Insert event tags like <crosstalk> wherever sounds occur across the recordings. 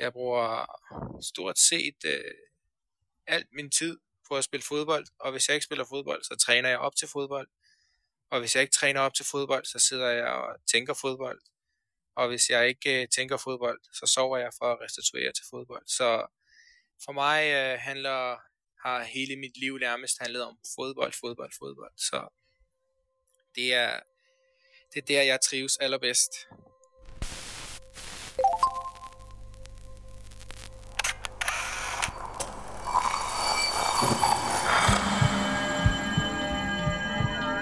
Jeg bruger stort set øh, alt min tid på at spille fodbold, og hvis jeg ikke spiller fodbold, så træner jeg op til fodbold. Og hvis jeg ikke træner op til fodbold, så sidder jeg og tænker fodbold. Og hvis jeg ikke øh, tænker fodbold, så sover jeg for at restituere til fodbold. Så for mig øh, handler har hele mit liv nærmest handlet om fodbold, fodbold, fodbold. Så det er, det er der, jeg trives allerbedst.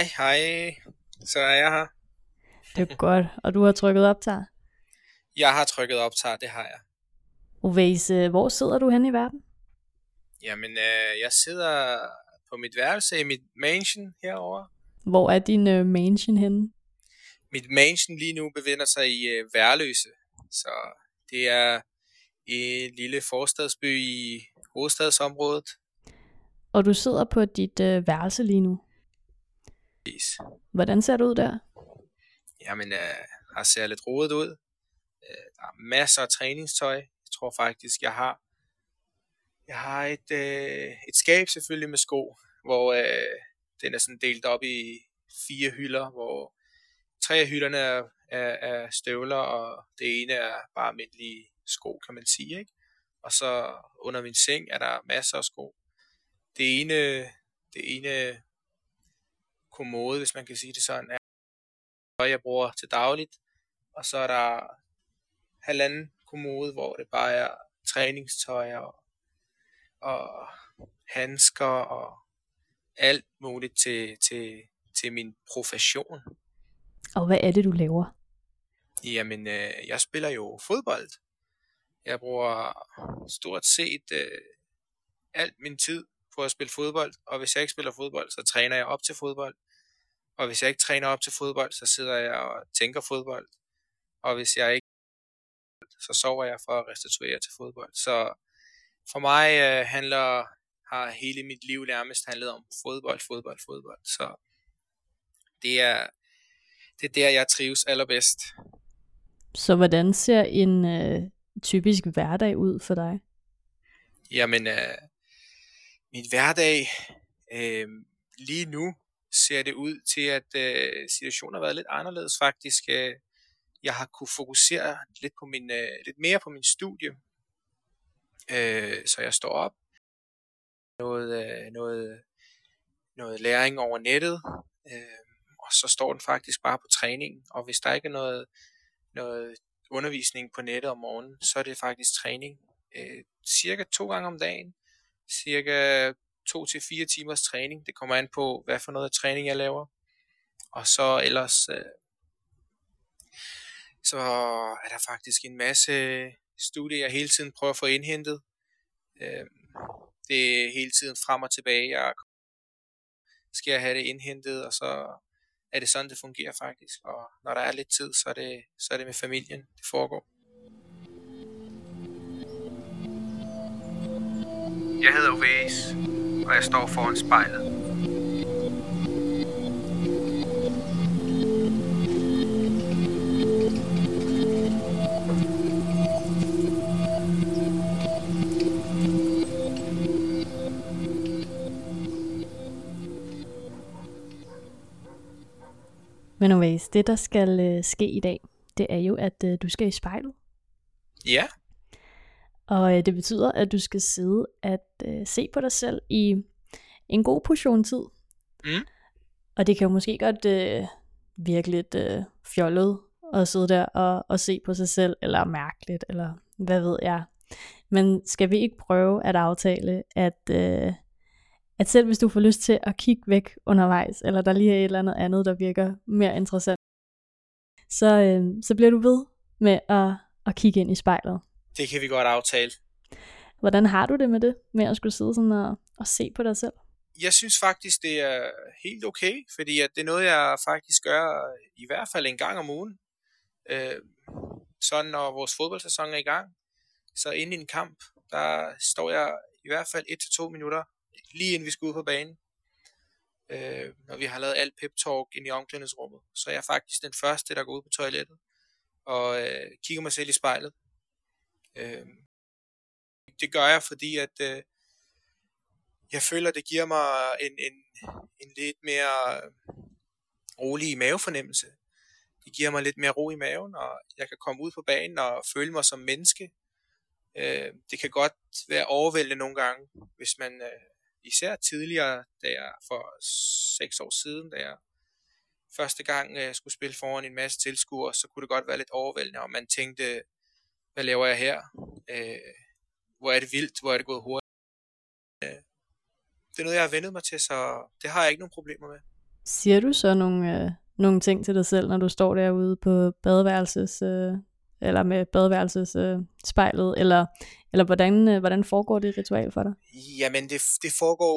Hej, hej. Så er jeg her. Det er godt, og du har trykket optag. Jeg har trykket optag, det har jeg. Uvæs, øh, hvor sidder du hen i verden? Jamen, øh, jeg sidder på mit værelse i mit mansion herovre. Hvor er din uh, mansion henne? Mit mansion lige nu befinder sig i øh, Værløse. Så det er en lille forstadsby i hovedstadsområdet. Og du sidder på dit uh, værelse lige nu. Yes. Hvordan ser det ud der? Jamen, øh, har ser lidt rodet ud. Øh, der er masser af træningstøj. Jeg tror faktisk, jeg har jeg har et, øh, et skab selvfølgelig med sko, hvor øh, den er sådan delt op i fire hylder, hvor tre af hylderne er, er, er støvler, og det ene er bare almindelige sko, kan man sige. Ikke? Og så under min seng er der masser af sko. Det ene, det ene kommode, hvis man kan sige det sådan, er tøj, jeg bruger til dagligt. Og så er der halvanden kommode, hvor det bare er træningstøj og, og handsker og alt muligt til, til, til min profession. Og hvad er det, du laver? Jamen, øh, jeg spiller jo fodbold. Jeg bruger stort set øh, alt min tid på at spille fodbold, og hvis jeg ikke spiller fodbold, så træner jeg op til fodbold. Og hvis jeg ikke træner op til fodbold, så sidder jeg og tænker fodbold. Og hvis jeg ikke så sover jeg for at restituere til fodbold. Så for mig øh, handler har hele mit liv nærmest handlet om fodbold, fodbold, fodbold. Så det er det er der jeg trives allerbedst. Så hvordan ser en øh, typisk hverdag ud for dig? Jamen, øh, min hverdag øh, lige nu ser det ud til, at øh, situationen har været lidt anderledes faktisk. Øh, jeg har kunne fokusere lidt, på min, øh, lidt mere på min studie. Øh, så jeg står op. Noget, øh, noget, noget læring over nettet. Øh, og så står den faktisk bare på træning. Og hvis der ikke er noget, noget undervisning på nettet om morgenen, så er det faktisk træning. Øh, cirka to gange om dagen. Cirka to til fire timers træning. Det kommer an på, hvad for noget træning jeg laver. Og så ellers, øh, så er der faktisk en masse studier, jeg hele tiden prøver at få indhentet. Øh, det er hele tiden frem og tilbage. Jeg skal jeg have det indhentet, og så er det sådan, det fungerer faktisk. Og når der er lidt tid, så er det, så er det med familien, det foregår. Jeg hedder Ovæs, og jeg står foran spejlet. Men anyways, det der skal øh, ske i dag, det er jo, at øh, du skal i spejlet. Ja, Og øh, det betyder, at du skal sidde at øh, se på dig selv i en god portion tid. Mm. Og det kan jo måske godt øh, virke lidt øh, fjollet at sidde der og, og se på sig selv, eller mærkeligt, eller hvad ved jeg. Men skal vi ikke prøve at aftale, at, øh, at selv hvis du får lyst til at kigge væk undervejs, eller der lige er et eller andet andet, der virker mere interessant, så, øh, så bliver du ved med at, at kigge ind i spejlet. Det kan vi godt aftale. Hvordan har du det med det, med at skulle sidde sådan og, og se på dig selv? Jeg synes faktisk, det er helt okay, fordi at det er noget, jeg faktisk gør i hvert fald en gang om ugen. Øh, sådan når vores fodboldsæson er i gang, så inde i en kamp, der står jeg i hvert fald 1-2 minutter, lige inden vi skal ud på banen. Øh, når vi har lavet alt pep talk ind i omklædningsrummet, så er jeg faktisk den første, der går ud på toilettet og øh, kigger mig selv i spejlet. Øh, det gør jeg, fordi at øh, jeg føler, det giver mig en, en, en lidt mere rolig mavefornemmelse. Det giver mig lidt mere ro i maven, og jeg kan komme ud på banen og føle mig som menneske. Øh, det kan godt være overvældende nogle gange, hvis man øh, især tidligere, da jeg for seks år siden, da jeg første gang øh, skulle spille foran en masse tilskuere, så kunne det godt være lidt overvældende, og man tænkte, hvad laver jeg her? Øh, hvor er det vildt, hvor er det gået hurtigt. Øh, det er noget, jeg har vendet mig til, så det har jeg ikke nogen problemer med. Siger du så nogle, øh, nogle ting til dig selv, når du står derude på badeværelses, øh, eller med badeværelses øh, spejlet, eller, eller hvordan, øh, hvordan foregår det ritual for dig? Jamen, det, det foregår,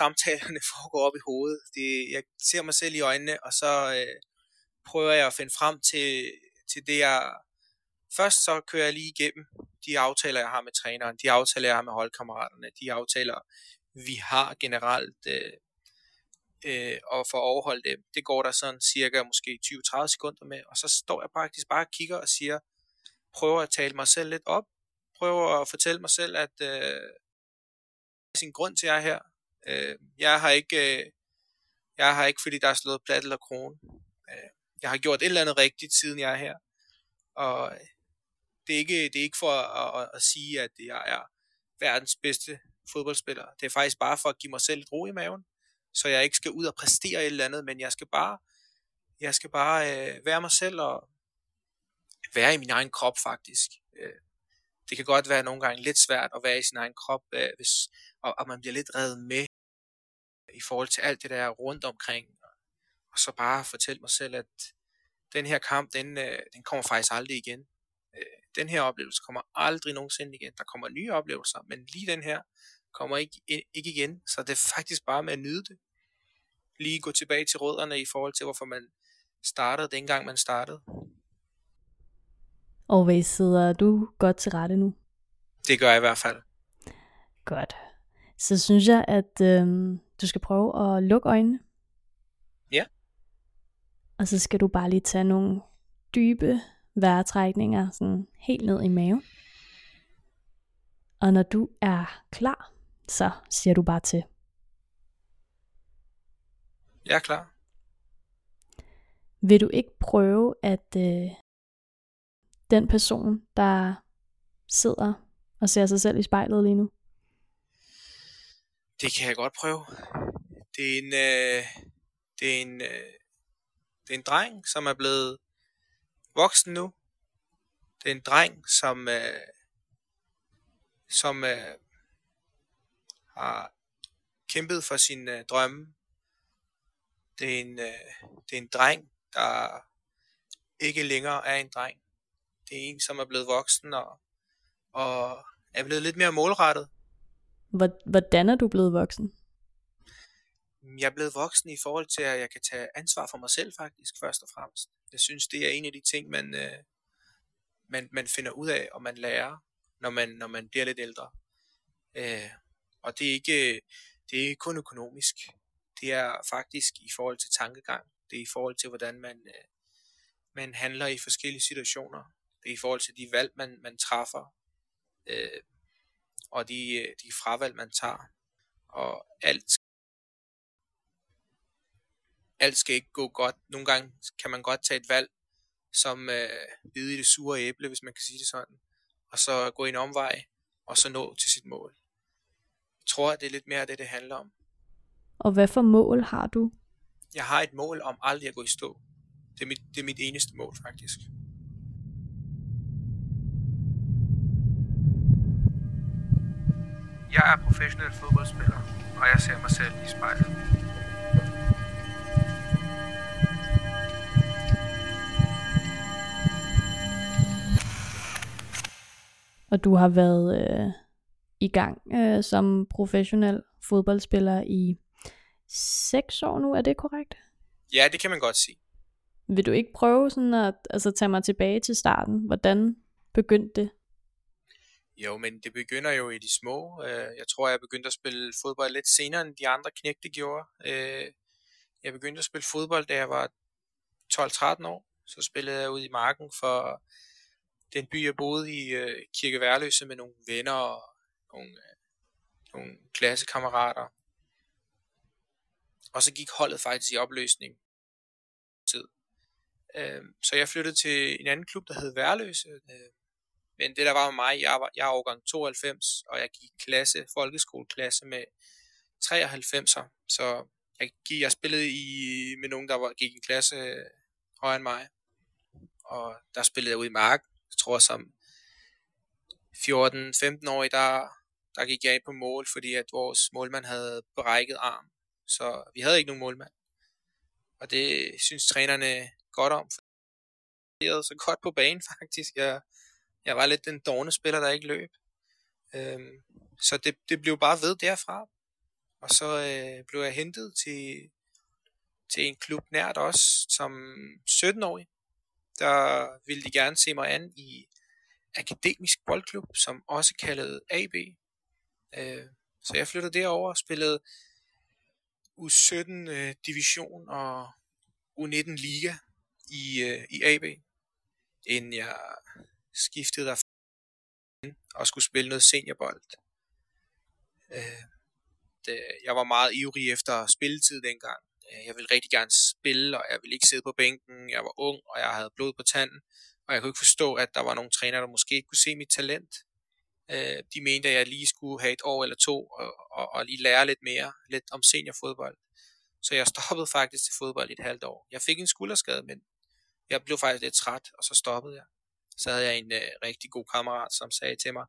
samtalerne <laughs> foregår op i hovedet. Det, jeg ser mig selv i øjnene, og så øh, prøver jeg at finde frem til, til det, jeg... Først så kører jeg lige igennem de aftaler, jeg har med træneren, de aftaler, jeg har med holdkammeraterne, de aftaler, vi har generelt, øh, øh, og for at overholde dem, det går der sådan cirka måske 20-30 sekunder med, og så står jeg faktisk bare og kigger og siger, prøver at tale mig selv lidt op, prøver at fortælle mig selv, at øh, sin grund til, at jeg er her. Øh, jeg har ikke, øh, jeg har ikke, fordi der er slået plat eller krone. Øh, jeg har gjort et eller andet rigtigt, siden jeg er her. Og det er ikke, det er ikke for at, at, at sige, at jeg er verdens bedste fodboldspiller. Det er faktisk bare for at give mig selv ro i maven, så jeg ikke skal ud og præstere et eller andet, men jeg skal bare, jeg skal bare øh, være mig selv og være i min egen krop faktisk. Øh, det kan godt være nogle gange lidt svært at være i sin egen krop, øh, hvis, og, og man bliver lidt reddet med i forhold til alt det der rundt omkring. Og så bare fortælle mig selv, at den her kamp, den, øh, den kommer faktisk aldrig igen. Den her oplevelse kommer aldrig nogensinde igen. Der kommer nye oplevelser, men lige den her kommer ikke, ikke igen. Så det er faktisk bare med at nyde det. Lige gå tilbage til rødderne i forhold til, hvorfor man startede dengang man startede. Og hvad sidder du godt til rette nu? Det gør jeg i hvert fald. Godt. Så synes jeg, at øh, du skal prøve at lukke øjnene. Ja. Og så skal du bare lige tage nogle dybe vejrtrækninger sådan helt ned i maven. Og når du er klar, så siger du bare til. Jeg er klar. Vil du ikke prøve at øh, den person, der sidder og ser sig selv i spejlet lige nu? Det kan jeg godt prøve. Det er en, øh, det er en, øh, det er en dreng, som er blevet voksen nu. Det er en dreng, som, øh, som øh, har kæmpet for sin øh, drømme. Det er, en, øh, det er en dreng, der ikke længere er en dreng. Det er en, som er blevet voksen og, og er blevet lidt mere målrettet. Hvordan er du blevet voksen? Øhm, jeg er blevet voksen i forhold til, at jeg kan tage ansvar for mig selv faktisk, først og fremmest. Jeg synes, det er en af de ting, man, øh, man, man finder ud af, og man lærer, når man, når man bliver lidt ældre. Øh, og det er, ikke, det er ikke kun økonomisk. Det er faktisk i forhold til tankegang. Det er i forhold til, hvordan man, øh, man handler i forskellige situationer. Det er i forhold til de valg, man, man træffer. Øh, og de, øh, de fravalg, man tager. Og alt alt skal ikke gå godt. Nogle gange kan man godt tage et valg, som øh, bide i det sure æble, hvis man kan sige det sådan, og så gå en omvej, og så nå til sit mål. Jeg tror, at det er lidt mere det, det handler om. Og hvad for mål har du? Jeg har et mål om aldrig at gå i stå. det, er mit, det er mit eneste mål faktisk. Jeg er professionel fodboldspiller, og jeg ser mig selv i spejlet. Og du har været øh, i gang øh, som professionel fodboldspiller i seks år nu, er det korrekt? Ja, det kan man godt sige. Vil du ikke prøve sådan at altså, tage mig tilbage til starten? Hvordan begyndte det? Jo, men det begynder jo i de små. Øh, jeg tror, jeg begyndte at spille fodbold lidt senere, end de andre knægte gjorde. Øh, jeg begyndte at spille fodbold, da jeg var 12-13 år. Så spillede jeg ud i marken for den by, jeg boede i, øh, Kirke Værløse, med nogle venner og nogle, øh, nogle klassekammerater. Og så gik holdet faktisk i opløsning. Tid. Øhm, så jeg flyttede til en anden klub, der hed Værløse, øh, men det der var med mig, jeg, var, jeg er årgang 92, og jeg gik klasse, folkeskoleklasse med 93'er. Så jeg, gik, jeg spillede i, med nogen, der var, gik en klasse øh, højere end mig. Og der spillede jeg ud i mark. Jeg tror som 14-15-årig, der, der gik jeg ind på mål, fordi at vores målmand havde brækket arm. Så vi havde ikke nogen målmand. Og det synes trænerne godt om. For så godt på banen <laughs> faktisk. Jeg, jeg var lidt den dårne spiller, der ikke løb. Øhm, så det, det blev bare ved derfra. Og så øh, blev jeg hentet til, til en klub nært os som 17-årig. Der ville de gerne se mig an i akademisk boldklub, som også kaldet AB. Øh, så jeg flyttede derover og spillede U17 øh, division og U19 liga i, øh, i AB, inden jeg skiftede der og skulle spille noget seniorbold. Øh, det, jeg var meget ivrig efter spilletid dengang. Øh, jeg ville rigtig gerne spille, og jeg ville ikke sidde på bænken. Jeg var ung, og jeg havde blod på tanden. Og jeg kunne ikke forstå, at der var nogle trænere, der måske ikke kunne se mit talent. Øh, de mente, at jeg lige skulle have et år eller to, og, og, og lige lære lidt mere, lidt om seniorfodbold. Så jeg stoppede faktisk til fodbold i et halvt år. Jeg fik en skulderskade, men jeg blev faktisk lidt træt, og så stoppede jeg så havde jeg en øh, rigtig god kammerat, som sagde til mig,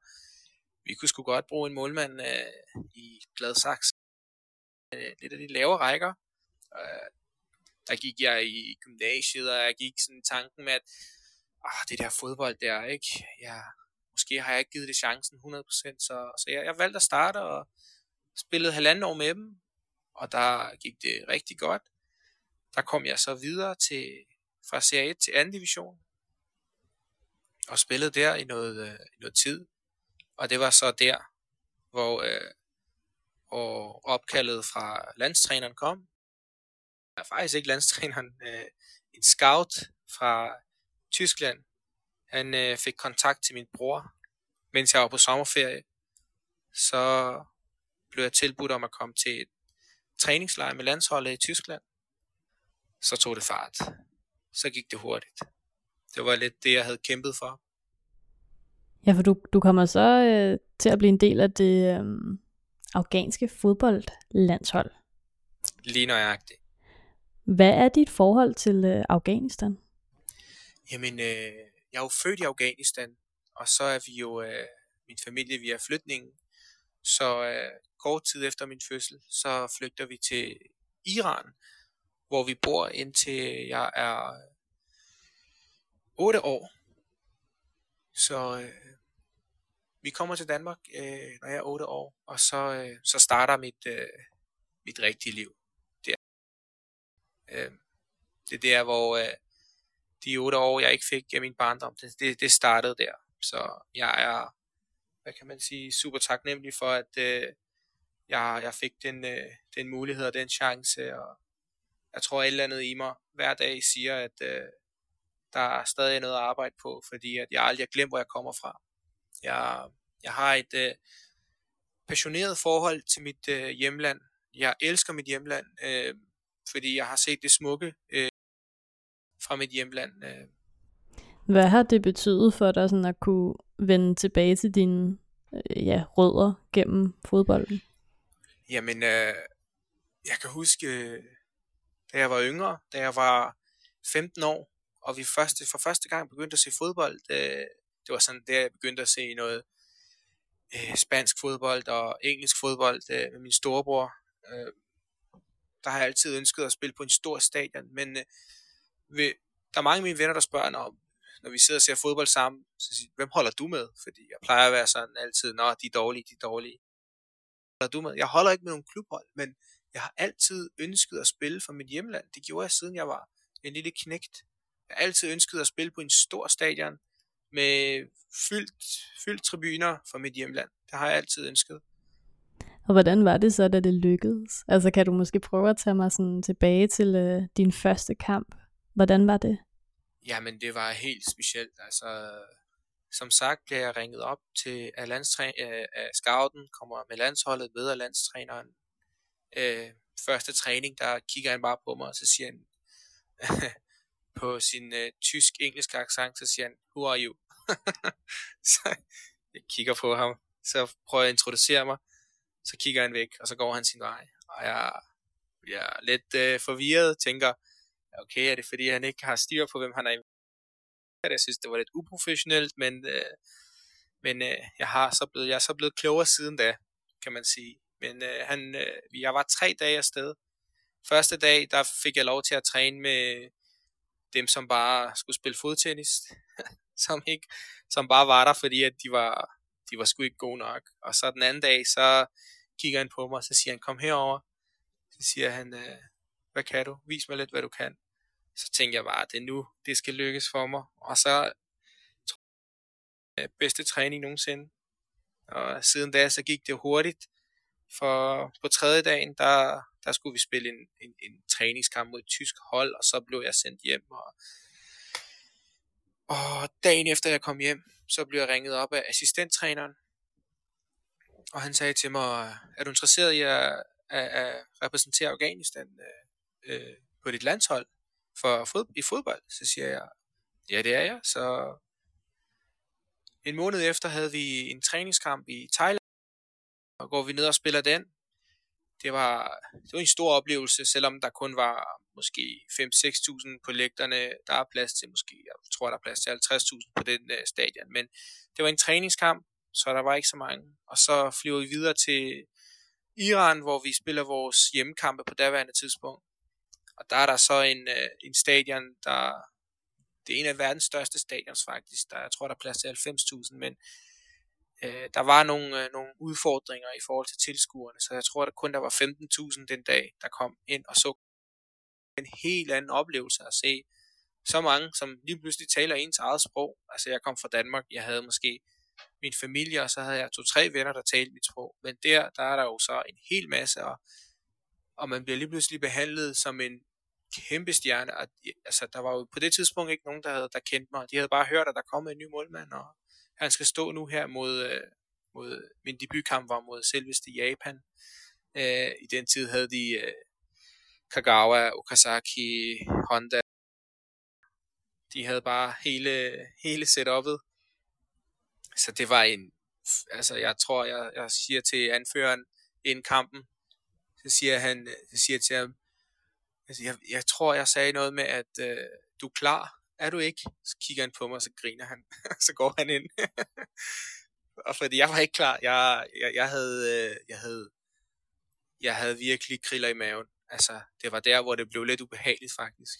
vi kunne sgu godt bruge en målmand øh, i Gladsaxe. Øh, lidt af de lavere rækker. Øh, der gik jeg i gymnasiet, og jeg gik sådan tanken med, at ah, det der fodbold der, ikke? Ja, måske har jeg ikke givet det chancen 100%, så, så jeg, jeg valgte at starte og spillede halvanden år med dem, og der gik det rigtig godt. Der kom jeg så videre til fra Serie 1 til 2. division, og spillede der i noget, øh, i noget tid. Og det var så der, hvor, øh, hvor opkaldet fra landstræneren kom er faktisk ikke landstræneren, <laughs> øh, en scout fra Tyskland. Han øh, fik kontakt til min bror, mens jeg var på sommerferie. Så blev jeg tilbudt om at komme til et træningslejr med landsholdet i Tyskland. Så tog det fart. Så gik det hurtigt. Det var lidt det, jeg havde kæmpet for. Ja, for du, du kommer så øh, til at blive en del af det øh, afghanske fodboldlandshold. Lige nøjagtigt. Hvad er dit forhold til øh, Afghanistan? Jamen, øh, jeg er jo født i Afghanistan, og så er vi jo, øh, min familie, vi er flytningen. Så øh, kort tid efter min fødsel, så flygter vi til Iran, hvor vi bor indtil jeg er 8 år. Så øh, vi kommer til Danmark, øh, når jeg er 8 år, og så, øh, så starter mit, øh, mit rigtige liv. Øh, det er der, hvor øh, de otte år, jeg ikke fik af min barndom, det, det, det startede der. Så jeg er, hvad kan man sige, super taknemmelig for, at øh, jeg, jeg fik den, øh, den mulighed og den chance, og jeg tror, at et eller andet i mig hver dag siger, at øh, der er stadig noget at arbejde på, fordi at jeg aldrig har glemt, hvor jeg kommer fra. Jeg, jeg har et øh, passioneret forhold til mit øh, hjemland. Jeg elsker mit hjemland, øh, fordi jeg har set det smukke øh, fra mit hjemland. Øh. Hvad har det betydet for dig sådan at kunne vende tilbage til dine øh, ja, rødder gennem fodbolden? Jamen, øh, jeg kan huske, da jeg var yngre, da jeg var 15 år, og vi første, for første gang begyndte at se fodbold. Øh, det var sådan, der jeg begyndte at se noget øh, spansk fodbold og engelsk fodbold øh, med min storebror. Øh, der har jeg altid ønsket at spille på en stor stadion, men øh, ved, der er mange af mine venner, der spørger, når, når vi sidder og ser fodbold sammen, så siger hvem holder du med? Fordi jeg plejer at være sådan altid, nå, de er dårlige, de er dårlige. Holder du med? Jeg holder ikke med nogen klubhold, men jeg har altid ønsket at spille for mit hjemland. Det gjorde jeg, siden jeg var en lille knægt. Jeg har altid ønsket at spille på en stor stadion med fyldt, fyldt tribuner for mit hjemland. Det har jeg altid ønsket. Og hvordan var det så, da det lykkedes? Altså kan du måske prøve at tage mig sådan tilbage til øh, din første kamp? Hvordan var det? Jamen det var helt specielt. Altså, som sagt bliver jeg ringet op til af, landstræ- øh, af scouten, kommer med landsholdet, med af landstræneren. Øh, første træning, der kigger han bare på mig, og så siger han, <laughs> på sin øh, tysk-engelsk accent, så siger han, who are you? <laughs> så jeg kigger på ham, så prøver jeg at introducere mig, så kigger han væk, og så går han sin vej. Og jeg bliver lidt øh, forvirret, tænker, okay, er det fordi han ikke har styr på, hvem han er? Jeg synes, det var lidt uprofessionelt, men, øh, men øh, jeg, har så blevet, jeg er så blevet klogere siden da, kan man sige. Men øh, han, øh, jeg var tre dage afsted. Første dag, der fik jeg lov til at træne med dem, som bare skulle spille fodtennis, <laughs> som, ikke, som bare var der, fordi at de var, de var sgu ikke gode nok. Og så den anden dag, så kigger han på mig, og så siger han, kom herover. Så siger han, øh, hvad kan du? Vis mig lidt, hvad du kan. Så tænker jeg bare, det er nu, det skal lykkes for mig. Og så jeg, bedste træning nogensinde. Og siden da, så gik det hurtigt. For på tredje dagen, der, der skulle vi spille en, en, en træningskamp mod et tysk hold, og så blev jeg sendt hjem. Og, og dagen efter jeg kom hjem, så blev jeg ringet op af assistenttræneren. Og han sagde til mig, er du interesseret i at, at, at repræsentere Afghanistan øh, øh, på dit landshold for fod, i fodbold? Så siger jeg, ja det er jeg. Så en måned efter havde vi en træningskamp i Thailand, og går vi ned og spiller den, det var, det var en stor oplevelse, selvom der kun var måske 5-6.000 på lægterne. Der er plads til måske, jeg tror, der er plads til 50.000 på den øh, stadion. Men det var en træningskamp, så der var ikke så mange. Og så flyver vi videre til Iran, hvor vi spiller vores hjemmekampe på daværende tidspunkt. Og der er der så en, øh, en stadion, der det er en af verdens største stadions faktisk. Der, jeg tror, der er plads til 90.000, men øh, der var nogle, øh, nogle udfordringer i forhold til tilskuerne, så jeg tror, at kun der var 15.000 den dag, der kom ind og så en helt anden oplevelse at se så mange, som lige pludselig taler ens eget sprog. Altså jeg kom fra Danmark, jeg havde måske min familie, og så havde jeg to-tre venner, der talte mit sprog. Men der, der er der jo så en hel masse, og, og man bliver lige pludselig behandlet som en kæmpe stjerne. Og, altså, der var jo på det tidspunkt ikke nogen, der, havde, der kendte mig. De havde bare hørt, at der kom en ny målmand, og han skal stå nu her mod, øh, mod min debutkamp var mod selveste Japan. Øh, I den tid havde de øh, Kagawa, Okazaki, Honda. De havde bare hele, hele setup'et. Så det var en, altså jeg tror, jeg, jeg siger til anføreren inden kampen, så siger han, så siger til ham, altså jeg, jeg tror, jeg sagde noget med, at øh, du er klar er du ikke? Så kigger han på mig, og så griner han. <laughs> så går han ind. <laughs> og fordi jeg var ikke klar. Jeg, jeg, jeg, havde, øh, jeg, havde, jeg havde virkelig kriller i maven. Altså, det var der, hvor det blev lidt ubehageligt faktisk.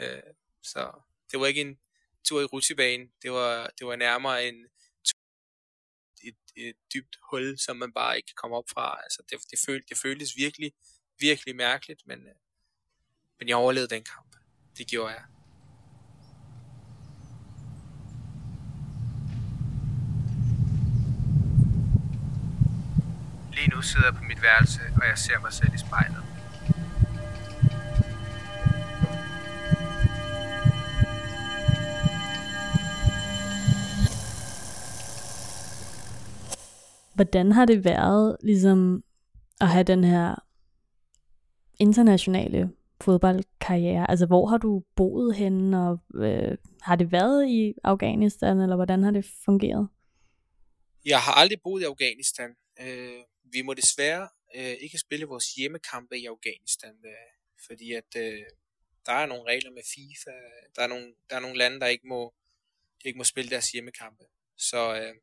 Øh, så det var ikke en tur i rutsjebanen. Det var, det var nærmere en et, et dybt hul, som man bare ikke kan komme op fra. Altså, det, det, føl, det føltes virkelig, virkelig mærkeligt, men, øh, men jeg overlevede den kamp. Det gjorde jeg. Lige nu sidder jeg på mit værelse, og jeg ser mig selv i spejlet. Hvordan har det været ligesom at have den her internationale fodboldkarriere? Altså hvor har du boet henne, og øh, har det været i Afghanistan, eller hvordan har det fungeret? Jeg har aldrig boet i Afghanistan. Øh, vi må desværre øh, ikke spille vores hjemmekampe i Afghanistan, øh, fordi at øh, der er nogle regler med FIFA, der er nogle, der er nogle lande, der ikke må, ikke må spille deres hjemmekampe. Så øh,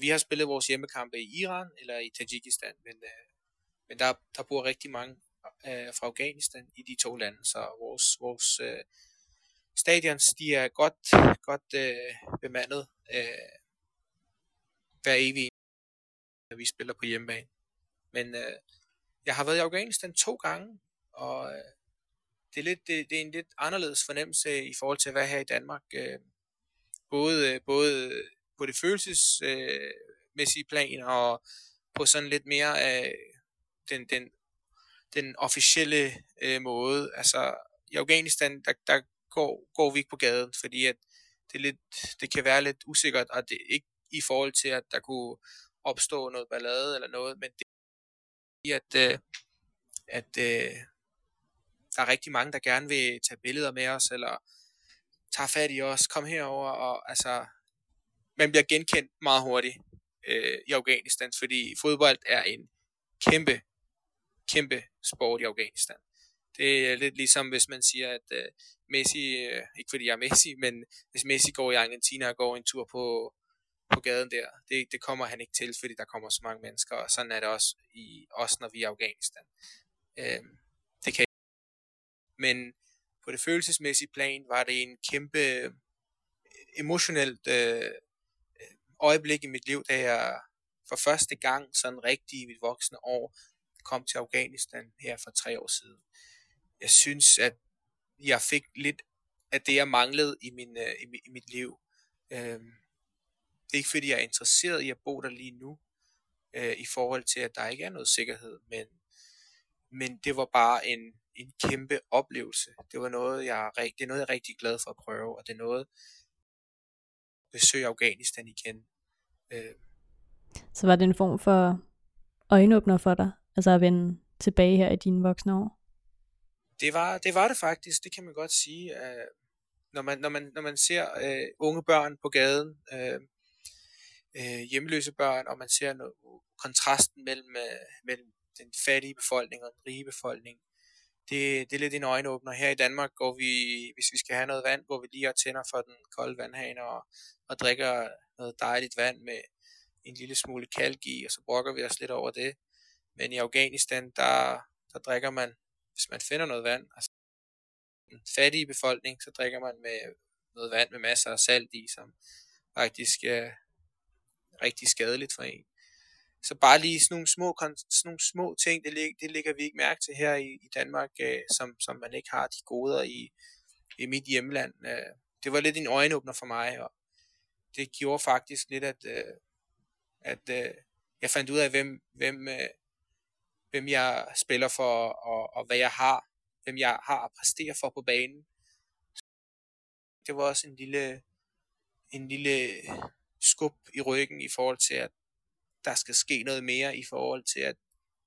vi har spillet vores hjemmekampe i Iran eller i Tajikistan, men, øh, men der, der bor rigtig mange øh, fra Afghanistan i de to lande, så vores, vores øh, stadions, de er godt, godt øh, bemandet øh, hver evig, når vi spiller på hjemmebane. Men øh, jeg har været i Afghanistan to gange, og øh, det, er lidt, det, det er en lidt anderledes fornemmelse i forhold til at være her i Danmark. Øh, både, øh, både på det følelsesmæssige øh, plan og på sådan lidt mere øh, den, den, den officielle øh, måde. Altså i Afghanistan, der, der går, går vi ikke på gaden, fordi at det, er lidt, det kan være lidt usikkert, og det er ikke i forhold til, at der kunne opstå noget ballade eller noget, men det er at, øh, at øh, der er rigtig mange, der gerne vil tage billeder med os, eller tager fat i os, kom herover og altså, man bliver genkendt meget hurtigt øh, i Afghanistan, fordi fodbold er en kæmpe, kæmpe sport i Afghanistan. Det er lidt ligesom, hvis man siger, at øh, Messi, øh, ikke fordi jeg er Messi, men hvis Messi går i Argentina og går en tur på, på gaden der, det, det kommer han ikke til, fordi der kommer så mange mennesker, og sådan er det også, i, også når vi er i Afghanistan. Øh, det kan men på det følelsesmæssige plan var det en kæmpe emotionelt øh, øjeblik i mit liv, da jeg for første gang sådan rigtig i mit voksne år kom til Afghanistan her for tre år siden. Jeg synes, at jeg fik lidt af det, jeg manglede i, min, øh, i, i mit liv. Øh, det er ikke fordi, jeg er interesseret i at bo der lige nu, øh, i forhold til, at der ikke er noget sikkerhed, men, men det var bare en, en kæmpe oplevelse. Det var noget, jeg, det er noget, jeg er rigtig glad for at prøve, og det er noget, besøge Afghanistan igen. Øh. Så var det en form for øjenåbner for dig, altså at vende tilbage her i dine voksne år? Det var det, var det faktisk, det kan man godt sige. Uh, når, man, når, man, når man ser uh, unge børn på gaden, uh, uh, hjemløse børn, og man ser noget, kontrasten mellem, uh, mellem den fattige befolkning og den rige befolkning, det, det er lidt en øjenåbner. Her i Danmark går vi, hvis vi skal have noget vand, går vi lige og tænder for den kolde vandhane og, og drikker noget dejligt vand med en lille smule kalk i, og så brokker vi os lidt over det. Men i Afghanistan, der, der drikker man, hvis man finder noget vand, altså en fattig befolkning, så drikker man med noget vand med masser af salt i, som faktisk er rigtig skadeligt for en. Så bare lige sådan nogle små, sådan nogle små ting, det, lig, det ligger vi ikke mærke til her i, i Danmark, øh, som, som man ikke har de goder i, i mit hjemland. Øh, det var lidt en øjenåbner for mig, og det gjorde faktisk lidt, at, øh, at øh, jeg fandt ud af, hvem, hvem, øh, hvem jeg spiller for, og, og hvad jeg har, hvem jeg har at præstere for på banen. Det var også en lille, en lille skub i ryggen i forhold til, at der skal ske noget mere i forhold til, at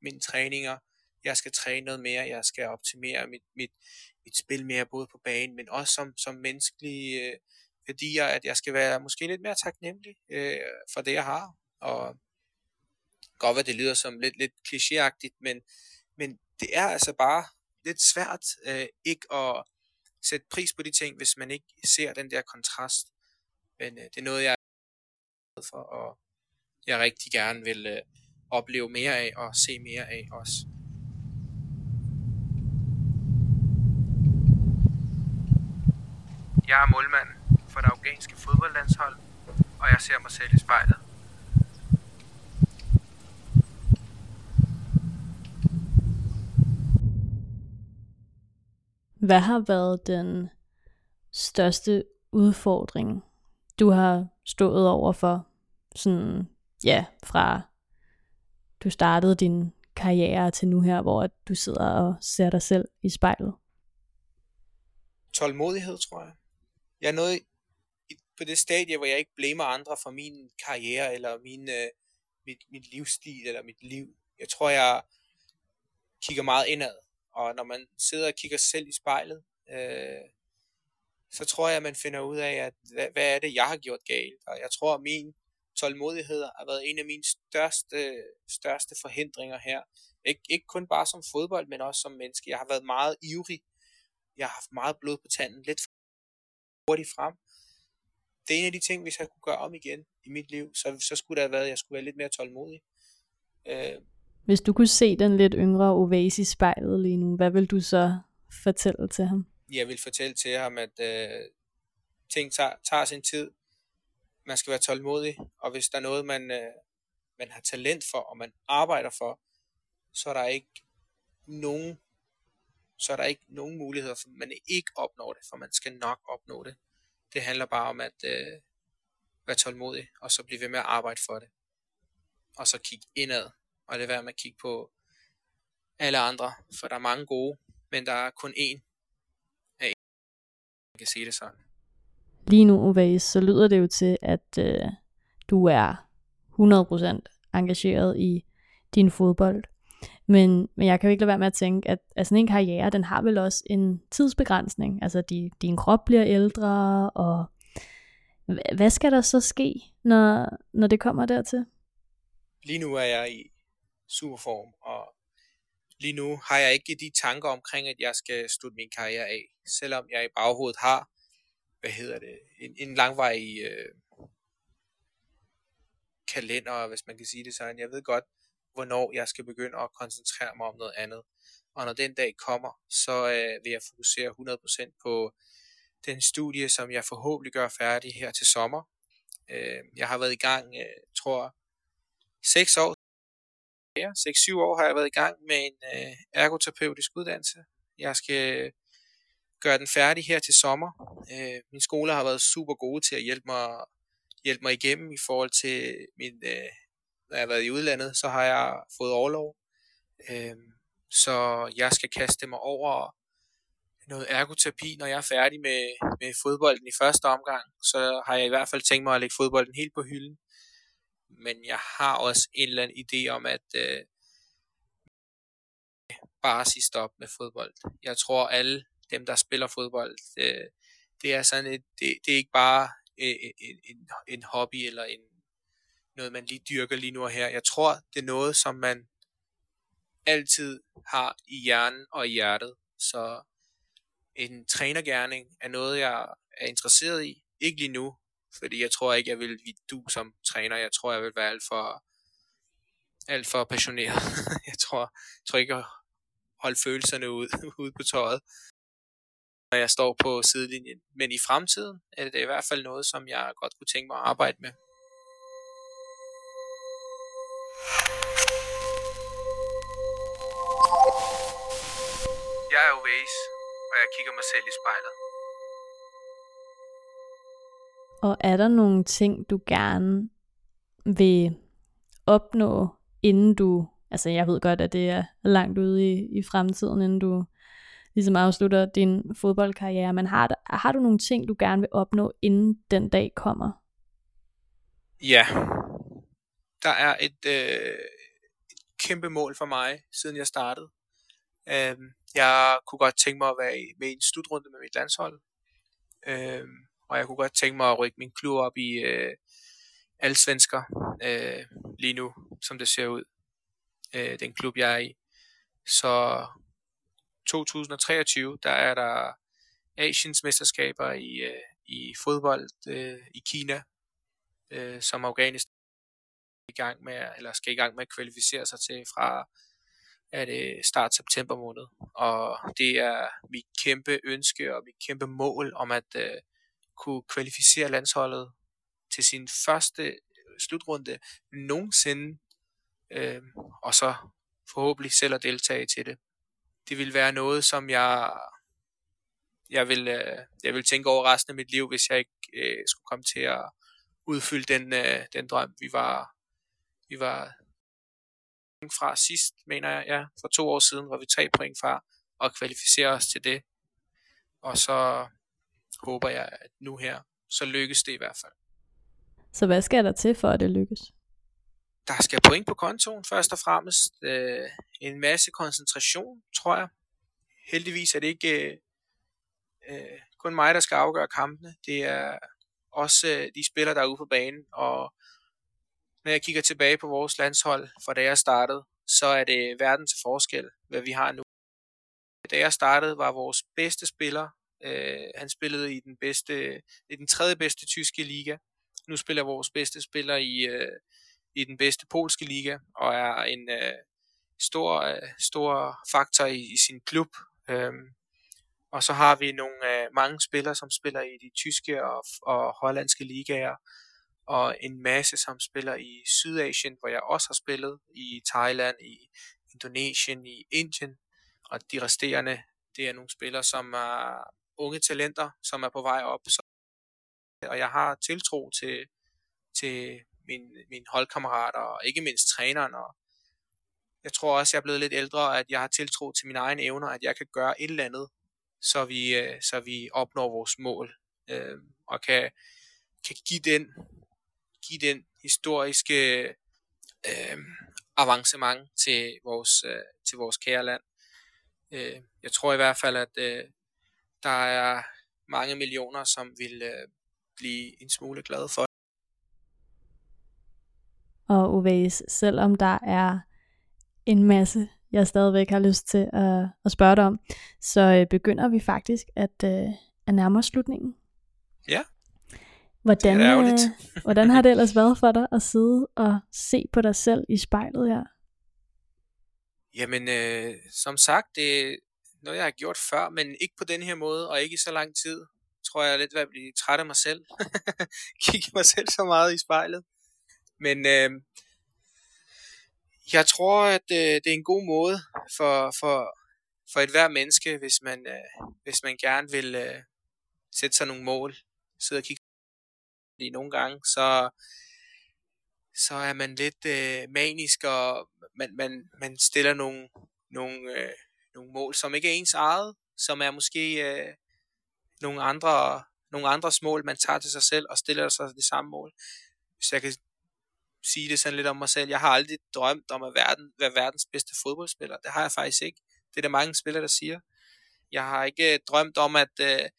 mine træninger, jeg skal træne noget mere, jeg skal optimere mit, mit, mit spil mere, både på banen, men også som, som menneskelige øh, værdier, at jeg skal være måske lidt mere taknemmelig øh, for det, jeg har. Og godt hvad det lyder som lidt, lidt klichéagtigt, men, men det er altså bare lidt svært øh, ikke at sætte pris på de ting, hvis man ikke ser den der kontrast. Men øh, det er noget, jeg er for, og jeg rigtig gerne vil øh, opleve mere af og se mere af også. Jeg er målmand for det afghanske fodboldlandshold, og jeg ser mig selv i spejlet. Hvad har været den største udfordring, du har stået over for, sådan ja, fra du startede din karriere til nu her, hvor du sidder og ser dig selv i spejlet? Tålmodighed, tror jeg. Jeg er nået på det stadie, hvor jeg ikke blamer andre for min karriere, eller min, øh, mit, mit livsstil, eller mit liv. Jeg tror, jeg kigger meget indad, og når man sidder og kigger selv i spejlet, øh, så tror jeg, man finder ud af, at hvad, hvad er det, jeg har gjort galt. Og jeg tror, at min tålmodighed har været en af mine største, største forhindringer her. Ik- ikke kun bare som fodbold, men også som menneske. Jeg har været meget ivrig. jeg har haft meget blod på tanden, lidt hurtigt frem. Det er en af de ting, hvis jeg kunne gøre om igen i mit liv, så, så skulle det have været, at jeg skulle være lidt mere tålmodig. Øh, hvis du kunne se den lidt yngre Ovace i spejlet lige nu, hvad vil du så fortælle til ham? Jeg vil fortælle til ham, at øh, ting tager, tager sin tid. Man skal være tålmodig, og hvis der er noget, man, øh, man har talent for, og man arbejder for, så er der ikke nogen så er der ikke nogen muligheder for, at man ikke opnår det, for man skal nok opnå det. Det handler bare om at øh, være tålmodig, og så blive ved med at arbejde for det. Og så kigge indad, og det være med at kigge på alle andre, for der er mange gode, men der er kun én af en, man kan sige det sådan. Lige nu, Uvæs, så lyder det jo til, at øh, du er 100% engageret i din fodbold. Men, men jeg kan jo ikke lade være med at tænke, at, at sådan en karriere, den har vel også en tidsbegrænsning. Altså de, din krop bliver ældre, og hvad skal der så ske, når, når det kommer dertil? Lige nu er jeg i superform, og lige nu har jeg ikke de tanker omkring, at jeg skal slutte min karriere af. Selvom jeg i baghovedet har, hvad hedder det, en, en langvarig øh, kalender, hvis man kan sige det sådan. Jeg ved godt, hvornår jeg skal begynde at koncentrere mig om noget andet. Og når den dag kommer, så øh, vil jeg fokusere 100% på den studie, som jeg forhåbentlig gør færdig her til sommer. Øh, jeg har været i gang, øh, tror 6 år, 6-7 år har jeg været i gang med en øh, ergoterapeutisk uddannelse. Jeg skal gøre den færdig her til sommer. Øh, min skole har været super gode til at hjælpe mig, hjælpe mig igennem i forhold til min øh, når jeg har været i udlandet, så har jeg fået overlov. Øh, så jeg skal kaste mig over noget ergoterapi, når jeg er færdig med, med fodbolden i første omgang. Så har jeg i hvert fald tænkt mig at lægge fodbolden helt på hylden. Men jeg har også en eller anden idé om, at øh, bare sige stop med fodbold. Jeg tror alle dem, der spiller fodbold, øh, det er sådan et, det, det er ikke bare øh, en, en, en hobby eller en, noget, man lige dyrker lige nu og her. Jeg tror, det er noget, som man altid har i hjernen og i hjertet. Så en trænergærning er noget, jeg er interesseret i. Ikke lige nu, fordi jeg tror ikke, jeg vil du som træner. Jeg tror, jeg vil være alt for, alt for passioneret. <laughs> jeg tror, jeg tror ikke at holde følelserne ud, <laughs> ud på tøjet, når jeg står på sidelinjen. Men i fremtiden er det i hvert fald noget, som jeg godt kunne tænke mig at arbejde med. Jeg er Ovæs, og jeg kigger mig selv i spejlet. Og er der nogle ting, du gerne vil opnå, inden du, altså jeg ved godt, at det er langt ude i, i fremtiden, inden du ligesom afslutter din fodboldkarriere, men har, har du nogle ting, du gerne vil opnå, inden den dag kommer? Ja, der er et, øh, et kæmpe mål for mig, siden jeg startede. Øhm, jeg kunne godt tænke mig at være med i en slutrunde med mit landshold. Øhm, og jeg kunne godt tænke mig at rykke min klub op i øh, alle svensker øh, lige nu, som det ser ud. Øh, den klub, jeg er i. Så 2023, der er der Asiens mesterskaber i, øh, i fodbold øh, i Kina, øh, som Afghanistan i gang med, eller skal i gang med at kvalificere sig til fra er det start september måned. Og det er mit kæmpe ønske og mit kæmpe mål om at øh, kunne kvalificere landsholdet til sin første øh, slutrunde nogensinde, øh, og så forhåbentlig selv at deltage til det. Det vil være noget, som jeg jeg vil, uh, jeg vil tænke over resten af mit liv, hvis jeg ikke øh, skulle komme til at udfylde den, øh, den drøm, vi var, vi var fra sidst, mener jeg, ja, for to år siden, var vi tre point fra og kvalificere os til det. Og så håber jeg, at nu her, så lykkes det i hvert fald. Så hvad skal der til for, at det lykkes? Der skal point på kontoen, først og fremmest. Øh, en masse koncentration, tror jeg. Heldigvis er det ikke øh, øh, kun mig, der skal afgøre kampene. Det er også øh, de spillere, der er ude på banen, og når jeg kigger tilbage på vores landshold fra da jeg startede, så er det verden til forskel, hvad vi har nu. da jeg startede, var vores bedste spiller. Øh, han spillede i den bedste, i den tredje bedste tyske liga. Nu spiller vores bedste spiller i, øh, i den bedste polske liga, og er en øh, stor, øh, stor faktor i, i sin klub. Øhm, og så har vi nogle øh, mange spillere, som spiller i de tyske og, og hollandske ligaer, og en masse, som spiller i Sydasien, hvor jeg også har spillet, i Thailand, i Indonesien, i Indien, og de resterende, det er nogle spillere, som er unge talenter, som er på vej op. Så, og jeg har tiltro til, til min, mine holdkammerater, og ikke mindst træneren, og jeg tror også, jeg er blevet lidt ældre, at jeg har tiltro til mine egne evner, at jeg kan gøre et eller andet, så vi, øh, så vi opnår vores mål, øh, og kan, kan give den give den historiske øh, avancement til vores, øh, til vores kære land. Øh, jeg tror i hvert fald, at øh, der er mange millioner, som vil øh, blive en smule glade for. Og Uvæs, selvom der er en masse, jeg stadigvæk har lyst til at, at spørge dig om, så øh, begynder vi faktisk at, øh, at nærme os slutningen. Ja. Hvordan, det er øh, hvordan har det ellers været for dig at sidde og se på dig selv i spejlet her? Jamen, øh, som sagt, det er noget, jeg har gjort før, men ikke på den her måde, og ikke i så lang tid. Tror jeg lidt ved at blive træt af mig selv. <laughs> Kigge mig selv så meget i spejlet. Men øh, jeg tror, at øh, det er en god måde for, for, for et hver menneske, hvis man, øh, hvis man gerne vil øh, sætte sig nogle mål. Sidde og kigge fordi nogle gange, så, så er man lidt øh, manisk, og man, man, man stiller nogle, nogle, øh, nogle mål, som ikke er ens eget, som er måske øh, nogle, andre, nogle andres mål, man tager til sig selv, og stiller sig det samme mål. Hvis jeg kan sige det sådan lidt om mig selv, jeg har aldrig drømt om at verden, være verdens bedste fodboldspiller. Det har jeg faktisk ikke. Det er der mange spillere, der siger. Jeg har ikke øh, drømt om, at øh,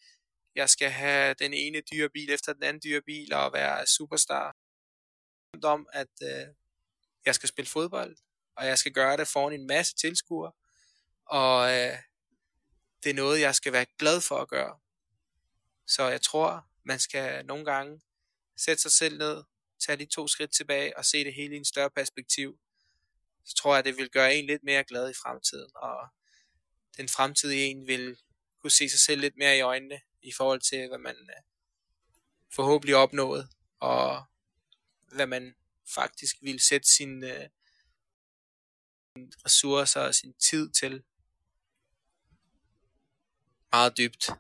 jeg skal have den ene dyre bil efter den anden dyre bil og være superstar. Om at øh, jeg skal spille fodbold, og jeg skal gøre det foran en masse tilskuere, og øh, det er noget, jeg skal være glad for at gøre. Så jeg tror, man skal nogle gange sætte sig selv ned, tage de to skridt tilbage og se det hele i en større perspektiv. Så tror jeg, det vil gøre en lidt mere glad i fremtiden, og den fremtidige en vil kunne se sig selv lidt mere i øjnene, i forhold til, hvad man øh, forhåbentlig opnået, og hvad man faktisk vil sætte sin øh, ressourcer og sin tid til. Meget dybt.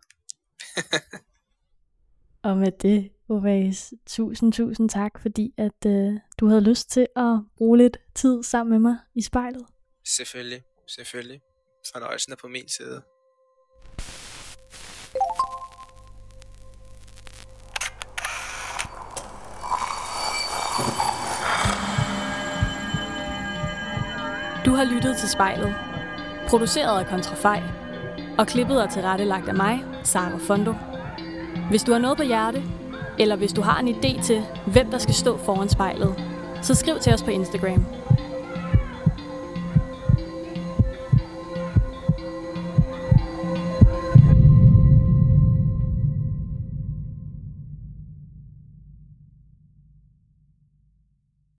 <laughs> og med det, Ovæs, tusind, tusind tak, fordi at øh, du havde lyst til at bruge lidt tid sammen med mig i spejlet. Selvfølgelig, selvfølgelig. Fornøjelsen er på min side. Du har lyttet til spejlet. Produceret af Kontrafej. Og klippet og tilrettelagt af mig, Sara Fondo. Hvis du har noget på hjerte, eller hvis du har en idé til, hvem der skal stå foran spejlet, så skriv til os på Instagram.